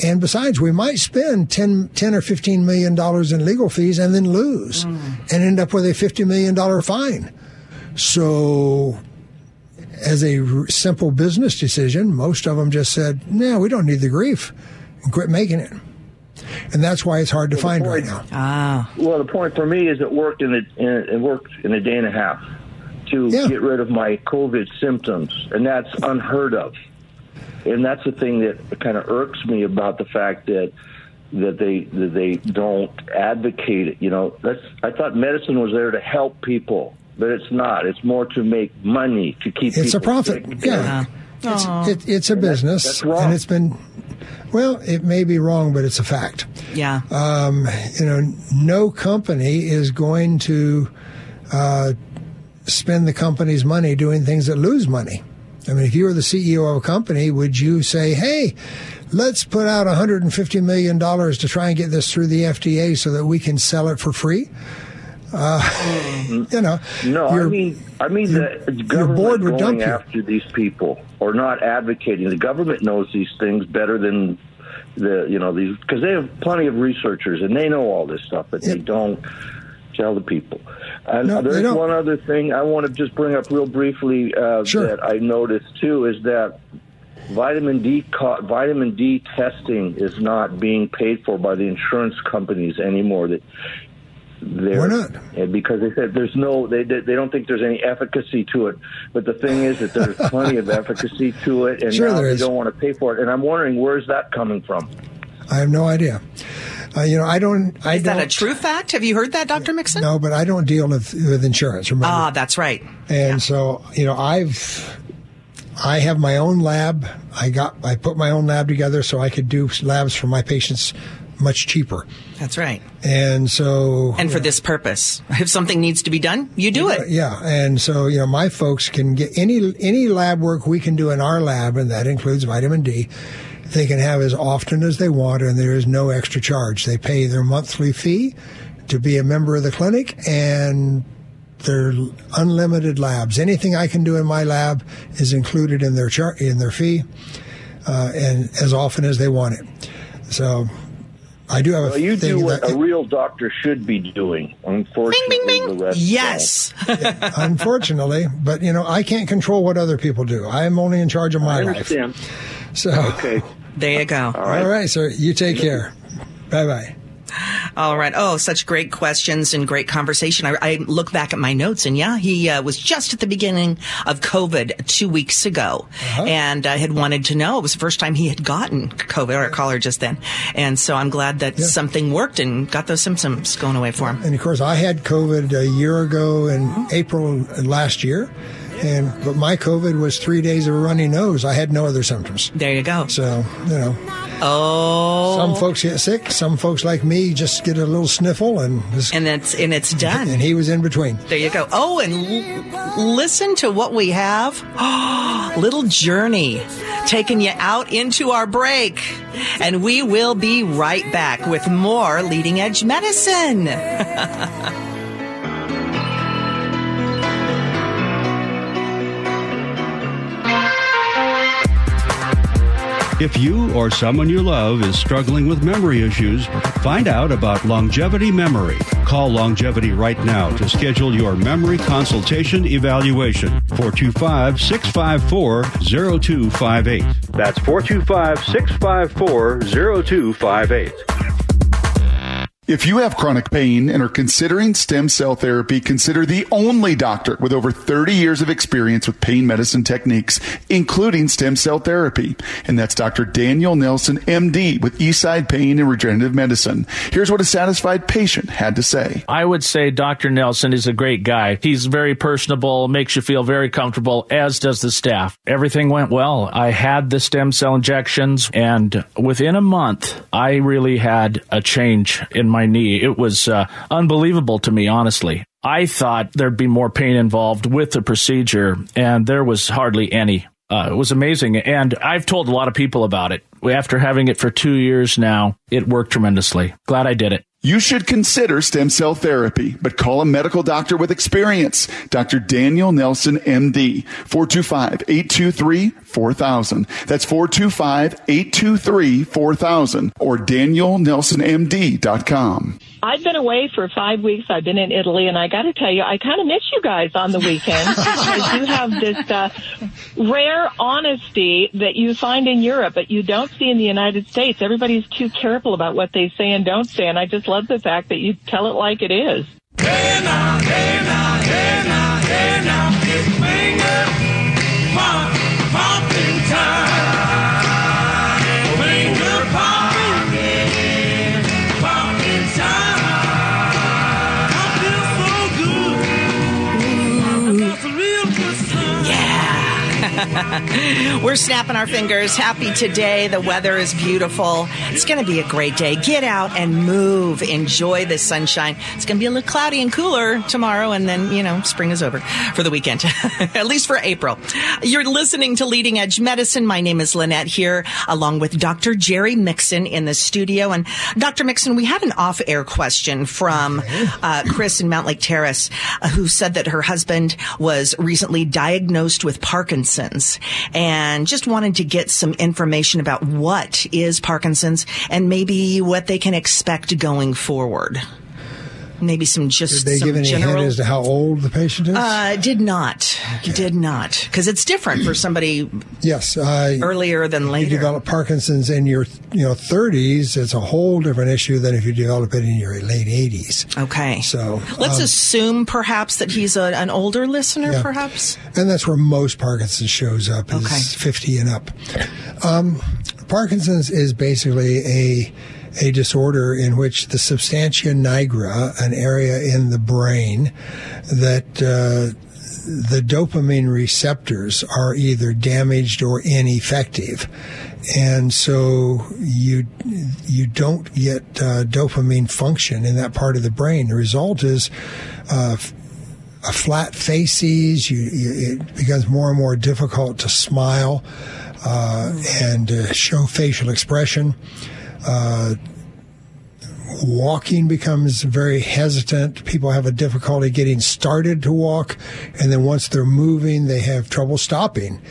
And besides, we might spend 10, 10 or 15 million dollars in legal fees and then lose and end up with a 50 million dollar fine. So as a r- simple business decision, most of them just said, no, we don't need the grief and quit making it. And that's why it's hard to find right now. Ah. Well, the point for me is it worked in a, in, it worked in a day and a half to Yeah. get rid of my COVID symptoms, and that's unheard of. And that's the thing that kind of irks me about the fact that that they that they don't advocate it. You know, that's I thought medicine was there to help people, but it's not. It's more to make money to keep. It's a profit. sick. Yeah. It's, it, it's a business. that's wrong. And it's been, well, it may be wrong, but it's a fact. Yeah. Um, you know, no company is going to uh, spend the company's money doing things that lose money. I mean, if you were the CEO of a company, would you say, hey, let's put out $150 million to try and get this through the FDA so that we can sell it for free? Uh, you know, No, I mean, I mean your- the government board would going dump you. after these people or not advocating. The government knows these things better than the you know these because they have plenty of researchers and they know all this stuff, but they don't tell the people. And No, there's one other thing I want to just bring up real briefly uh, Sure. that I noticed too is that vitamin D co- vitamin D testing is not being paid for by the insurance companies anymore. That Why not? because they said there's no, they they they don't think there's any efficacy to it. But the thing is that there's plenty of efficacy to it, and Sure now they is. don't want to pay for it. And I'm wondering where's that coming from? I have no idea. Uh, you know, I don't. I Is don't, that a true fact? Have you heard that, Dr. Mixon? No, but I don't deal with with insurance. Remember, Ah, that's right. and so you know, I've I have my own lab. I got I put my own lab together so I could do labs for my patients much cheaper. That's right. And so And for this purpose, if something needs to be done, you do it. Yeah, and so you know, my folks can get any any lab work we can do in our lab, and that includes vitamin D. They can have as often as they want, and there is no extra charge. They pay their monthly fee to be a member of the clinic, and they're unlimited labs. Anything I can do in my lab is included in their char- in their fee, uh, and as often as they want it. So. I do have a Well, you thing do what that a real doctor should be doing. Unfortunately, Bing, bing, bing. the rest Yes. unfortunately, but you know, I can't control what other people do. I'm only in charge of don't. my I life. Understand. So, Okay. There you go. All right, All right sir. You take care. Bye bye. All right. Oh, such great questions and great conversation. I, I look back at my notes, and yeah, he uh, was just at the beginning of COVID two weeks ago, and I had wanted to know. It was the first time he had gotten COVID or caller just then, and so I'm glad that something worked and got those symptoms going away for him. And of course, I had COVID a year ago in Mm-hmm. April last year, and but my COVID was three days of a runny nose. I had no other symptoms. There you go. So you know, Oh, some folks get sick. Some folks like me just get a little sniffle, and just, and it's and it's done. and he was in between. There you go. Oh, and l- listen to what we have. Oh, Little journey taking you out into our break. And we will be right back with more leading edge medicine. If you or someone you love is struggling with memory issues, Find out about longevity memory. Call Longevity right now to schedule your memory consultation evaluation. 425 654 0258. That's 425 654 0258. If you have chronic pain and are considering stem cell therapy, consider the only doctor with over 30 years of experience with pain medicine techniques, including stem cell therapy. And that's Dr. Daniel Nelson, MD, with Eastside Pain and Regenerative Medicine. Here's what a satisfied patient had to say. I would say Dr. Nelson is a great guy. He's very personable, makes you feel very comfortable, as does the staff. Everything went well. I had the stem cell injections, and within a month, I really had a change in knee. It was uh, unbelievable to me, honestly. I thought there'd be more pain involved with the procedure, and there was hardly any. Uh, it was amazing. And I've told a lot of people about it. After having it for two years now, it worked tremendously. Glad I did it. You should consider stem cell therapy, but call a medical doctor with experience. Dr. Daniel Nelson, MD, 425-823-4000. That's 425-823-4000 or danielnelsonmd.com. I've been away for five weeks. I've been in Italy, and I got to tell you, I kind of miss you guys on the weekends because you have this uh, rare honesty that you find in Europe, but you don't see in the United States. Everybody's too careful about what they say and don't say, and I just love the fact that you tell it like it is. Hey now, hey now, hey now, hey now, finger pop, time. Finger popping, We're snapping our fingers. Happy today. The weather is beautiful. It's going to be a great day. Get out and move. Enjoy the sunshine. It's going to be a little cloudy and cooler tomorrow, and then, you know, spring is over for the weekend, at least for April. You're listening to Leading Edge Medicine. My name is Lynette here, along with Dr. Jerry Mixon in the studio. And Dr. Mixon, we had an off air question from uh, Chris in Mountlake Terrace, uh, who said that her husband was recently diagnosed with Parkinson's and just wanted to get some information about what is Parkinson's and maybe what they can expect going forward. Maybe some just Did they some give any general. hint as to how old the patient is? uh, did not, did not, because it's different for somebody yes. Uh, earlier than later. you develop Parkinson's in your you know 30s, it's a whole different issue than if you develop it in your late 80s. Okay. So Let's um, assume perhaps that he's a, an older listener, Yeah. perhaps. and that's where most Parkinson's shows up is Okay. 50 and up. Um, Parkinson's is basically a a disorder in which the substantia nigra, an area in the brain that uh, the dopamine receptors are either damaged or ineffective. And so you you don't get uh, dopamine function in that part of the brain. The result is uh, a flat faces. You, you, it becomes more and more difficult to smile uh, and uh, show facial expression. Uh, walking becomes very hesitant. People have a difficulty getting started to walk, and then once they're moving, they have trouble stopping.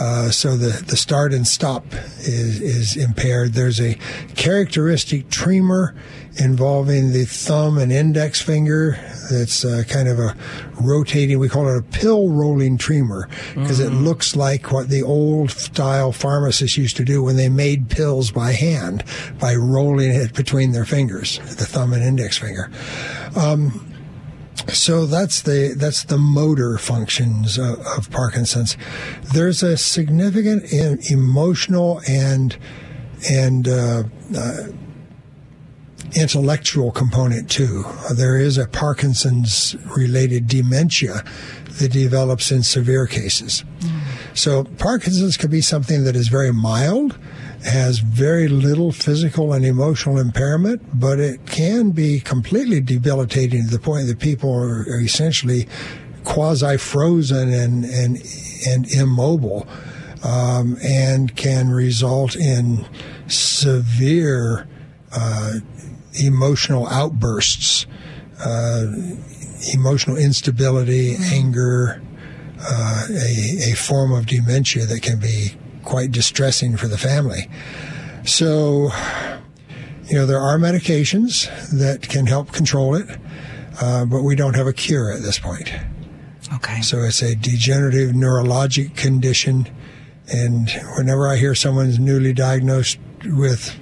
Uh, so the, the start and stop is, is impaired. There's a characteristic tremor involving the thumb and index finger that's uh, kind of a rotating, we call it a pill rolling tremor because it looks like what the old style pharmacists used to do when they made pills by hand by rolling it between their fingers, the thumb and index finger. Um, so that's the that's the motor functions of, of Parkinson's. There's a significant em- emotional and and uh, uh, intellectual component too. There is a Parkinson's related dementia that develops in severe cases. So Parkinson's could be something that is very mild, has very little physical and emotional impairment, but it can be completely debilitating to the point that people are, are essentially quasi frozen and, and, and immobile, um, and can result in severe uh, emotional outbursts, uh, emotional instability, anger, uh, a, a form of dementia that can be quite distressing for the family. So, you know, there are medications that can help control it, uh, but we don't have a cure at this point. Okay. So it's a degenerative neurologic condition, and whenever I hear someone's newly diagnosed with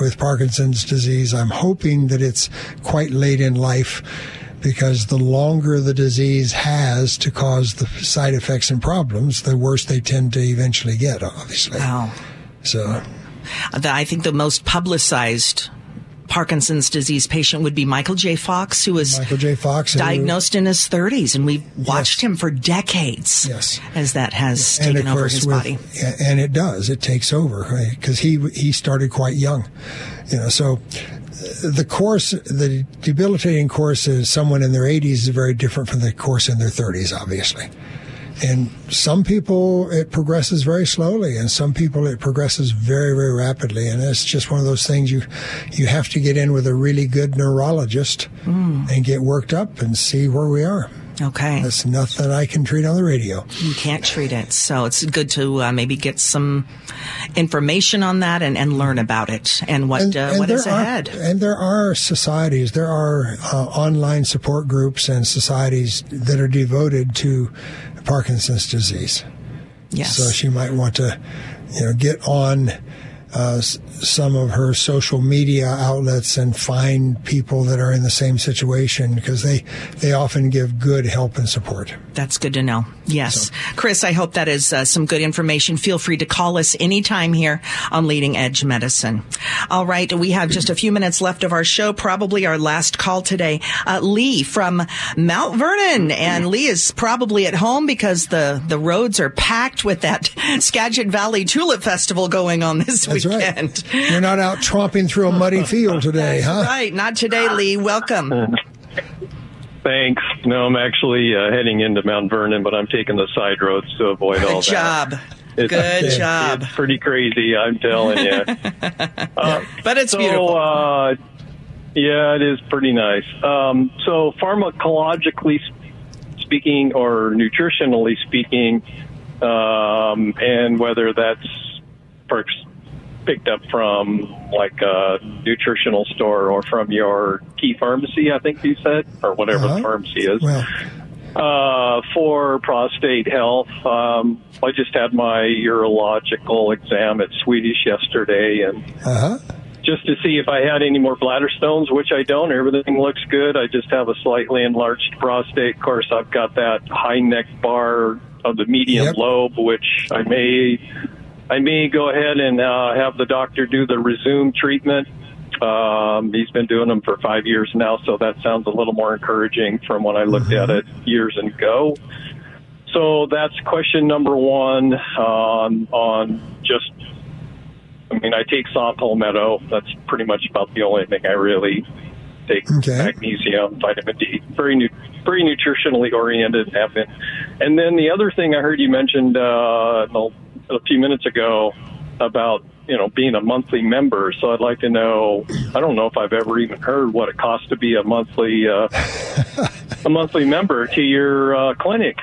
with Parkinson's disease, I'm hoping that it's quite late in life because the longer the disease has to cause the side effects and problems, the worse they tend to eventually get, obviously. Wow. So, I think the most publicized Parkinson's disease patient would be Michael J. Fox, who was Michael J. Fox who- diagnosed in his 30s, and we've watched him for decades. Yes. as that has and taken over his with- body. and it does. It takes over because he he started quite young, you know. So the course, the debilitating course of someone in their 80s is very different from the course in their 30s, obviously. And some people it progresses very slowly, and some people it progresses very, very rapidly. And it's just one of those things you you have to get in with a really good neurologist Mm. and get worked up and see where we are. Okay. That's nothing I can treat on the radio. You can't treat it. So it's good to uh, maybe get some information on that and, and learn about it and what uh, what there is ahead. Are, and there are societies, there are uh, online support groups and societies that are devoted to Parkinson's disease. Yes. So she might want to, you know, get on uh, some of her social media outlets and find people that are in the same situation because they they often give good help and support. That's good to know. Yes. Chris, I hope that is uh, some good information. Feel free to call us anytime here on Leading Edge Medicine. All right. We have just a few minutes left of our show, probably our last call today. Uh, Lee from Mount Vernon. And Lee is probably at home because the, the roads are packed with that Skagit Valley Tulip Festival going on this That's weekend. right. You're not out tromping through a muddy field today, huh? Right. Not today, Lee. Welcome. Thanks. No, I'm actually uh, heading into Mount Vernon, but I'm taking the side roads to avoid all that. Good job. that. Good job. It's pretty crazy, I'm telling you. Uh, but it's so, beautiful. Uh, yeah, it is pretty nice. Um, so, pharmacologically speaking, or nutritionally speaking, um, and whether that's perks picked up from like a nutritional store or from your key pharmacy, I think you said, or whatever the pharmacy is. Well, Uh, for prostate health, um, I just had my urological exam at Swedish yesterday, and uh huh. just to see if I had any more bladder stones, which I don't. Everything looks good. I just have a slightly enlarged prostate. Of course, I've got that high neck bar of the medium lobe, which I may I may go ahead and uh, have the doctor do the Rezum treatment. Um, he's been doing them for five years now, so that sounds a little more encouraging from when I looked at it years ago. So that's question number one on on just. I mean, I take saw palmetto. That's pretty much about the only thing I really take. Magnesium, vitamin D, very nu- very nutritionally oriented. Have been. And then the other thing I heard you mentioned uh, a few minutes ago about you know being a monthly member. So I'd like to know. I don't know if I've ever even heard what it costs to be a monthly uh, a monthly member to your uh, clinic.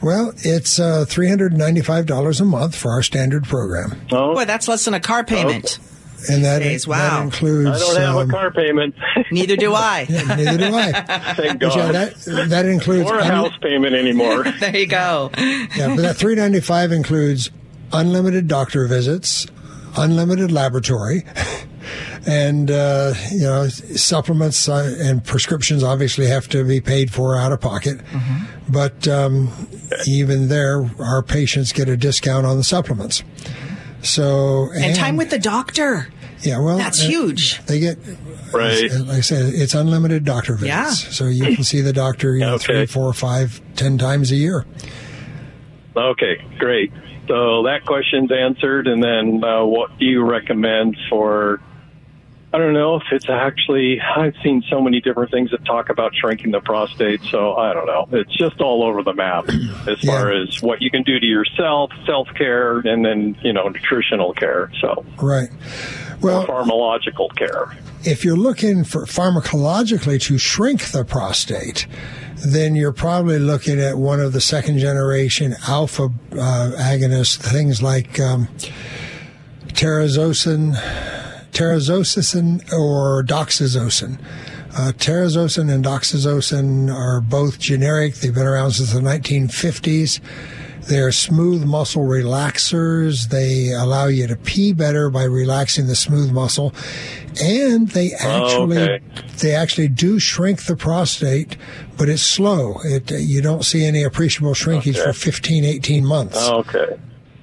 Well, it's uh, three hundred ninety-five dollars a month for our standard program, Oh, Boy, that's less than a car payment. And that, Days, that includes. I don't have um, a car payment. Neither do I. neither do I. Thank But yeah, God. that that includes or a un- house payment anymore. there you go. yeah, but that three ninety five includes unlimited doctor visits, unlimited laboratory, and uh, you know supplements uh, and prescriptions. Obviously, have to be paid for out of pocket. But um, even there, our patients get a discount on the supplements. So And time with the doctor. yeah, well, That's uh, huge. They get Right. Like I said, it's unlimited doctor visits. Yeah. So you can see the doctor, you know, Okay. three, four, five, ten times a year. Okay, great. So that question's answered, and then uh, what do you recommend for? I don't know if it's actually. I've seen so many different things that talk about shrinking the prostate, so I don't know. It's just all over the map as far as what you can do to yourself, self care, and then you know nutritional care. So Right. Well, pharmacological care. if you're looking for pharmacologically to shrink the prostate, then you're probably looking at one of the second generation alpha uh, agonists, things like um, terazosin, terazosin or doxazosin. Uh, terazosin and doxazosin are both generic. They've been around since the 1950s. They're smooth muscle relaxers. They allow you to pee better by relaxing the smooth muscle, and they actually okay. they actually do shrink the prostate, but it's slow. It you don't see any appreciable shrinkage Okay. for 15, 18 months. Okay.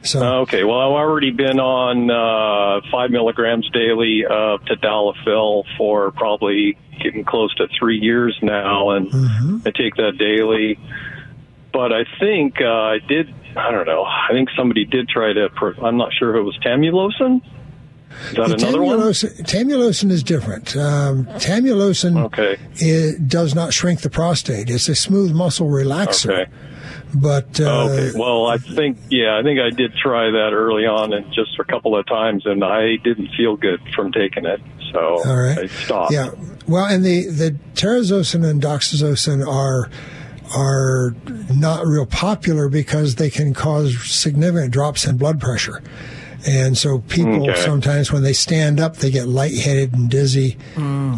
So Okay. Well, I've already been on uh, five milligrams daily of tadalafil for probably getting close to three years now, and I take that daily. But I think uh, I did. I don't know. I think somebody did try to. I'm not sure if it was tamsulosin. Is that another one? tamsulosin, tamsulosin is different. Um, tamsulosin Okay. it does not shrink the prostate. It's a smooth muscle relaxer. Okay. But uh, okay. Well, I think yeah, I think I did try that early on, and just a couple of times, and I didn't feel good from taking it, so All right. I stopped. Yeah. Well, and the the terazosin and doxazosin are are not real popular because they can cause significant drops in blood pressure. And so people Okay. sometimes when they stand up, they get lightheaded and dizzy. Um,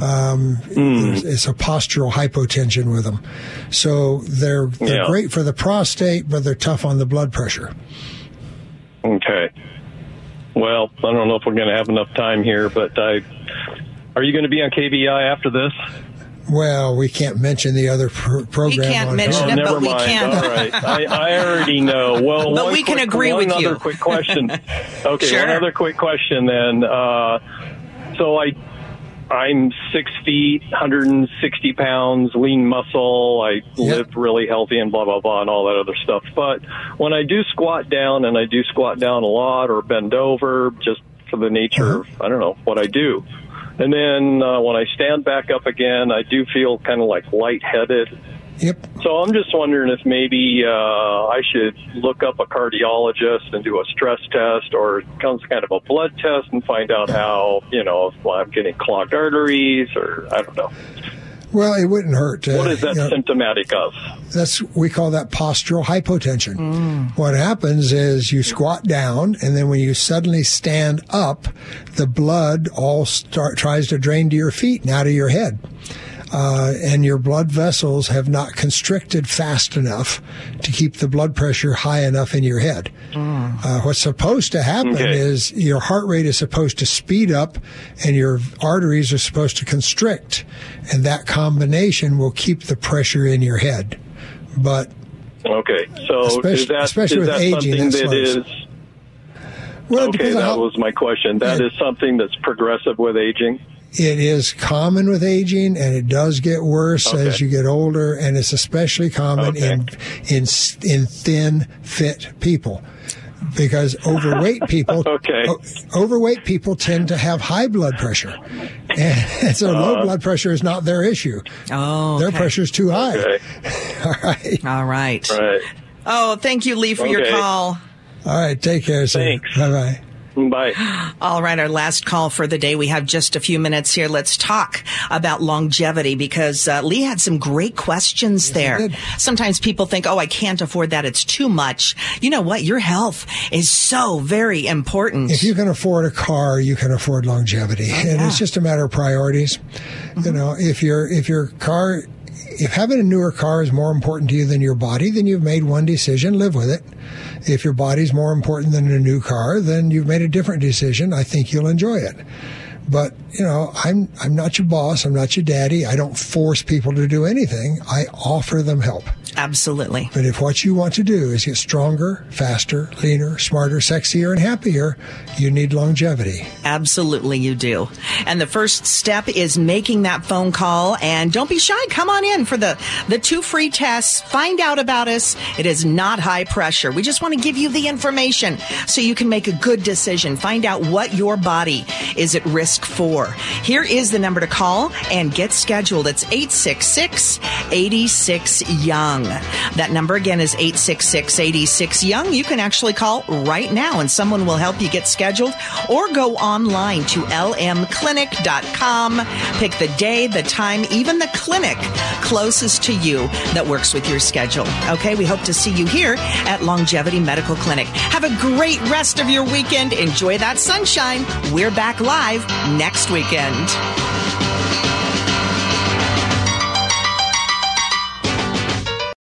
Mm. it's- It's a postural hypotension with them. So they're, they're Yeah. great for the prostate, but they're tough on the blood pressure. Okay. Well, I don't know if we're going to have enough time here, but I. Are you going to be on KBI after this? Well, we can't mention the other pr- program. can't on mention oh, it, never but we mind. can. All right, I, I already know. Well, But one we can quick- agree one with other you. quick question. Okay, Sure. one other quick question then. Uh, so I, I'm six feet, 160 pounds, lean muscle. I live really healthy and blah blah blah and all that other stuff. But when I do squat down, and I do squat down a lot or bend over, just for the nature of I don't know what I do. And then uh, when I stand back up again, I do feel kind of like lightheaded. Yep. So I'm just wondering if maybe uh, I should look up a cardiologist and do a stress test or some kind of a blood test and find out how, you know, if I'm getting clogged arteries or I don't know. Well, it wouldn't hurt. uh, What is that you know, symptomatic of? That's we call that postural hypotension. What happens is you squat down, and then when you suddenly stand up, the blood all start tries to drain to your feet and out of your head. Uh, and your blood vessels have not constricted fast enough to keep the blood pressure high enough in your head. Uh, what's supposed to happen Okay. is your heart rate is supposed to speed up and your arteries are supposed to constrict. And that combination will keep the pressure in your head. But Okay, so Especially- is that, especially is with that aging, something that is well, okay? That how was my question. That is something that's progressive with aging. It is common with aging and it does get worse Okay. as you get older and it's especially common Okay. in in in thin fit people because overweight people Okay. o- overweight people tend to have high blood pressure and so low Uh-huh. blood pressure is not their issue Oh, their pressure is too high Okay, all right All right. right. Oh, thank you, Lee, for your call. all right take care sir Thanks. bye bye Bye. All right, our last call for the day. We have just a few minutes here. Let's talk about longevity because uh, Lee had some great questions there. Sometimes people think, oh, I can't afford that. It's too much. You know what? Your health is so very important. if you can afford a car, you can afford longevity, and it's just a matter of priorities. You know, if your if your car, if having a newer car is more important to you than your body, then you've made one decision. Live with it. If your body's more important than a new car, then you've made a different decision. I think you'll enjoy it. But you know, I'm I'm not your boss. I'm not your daddy. I don't force people to do anything. I offer them help. Absolutely. But if what you want to do is get stronger, faster, leaner, smarter, sexier, and happier, you need longevity. Absolutely, you do. And the first step is making that phone call. And don't be shy. Come on in for the, the two free tests. Find out about us. It is not high pressure. We just want to give you the information so you can make a good decision. Find out what your body is at risk for. Here is the number to call and get scheduled. It's 866 86 Young. That number again is 866 86 Young. You can actually call right now and someone will help you get scheduled or go online to lmclinic.com. Pick the day, the time, even the clinic closest to you that works with your schedule. Okay, we hope to see you here at Longevity Medical Clinic. Have a great rest of your weekend. Enjoy that sunshine. We're back live next weekend.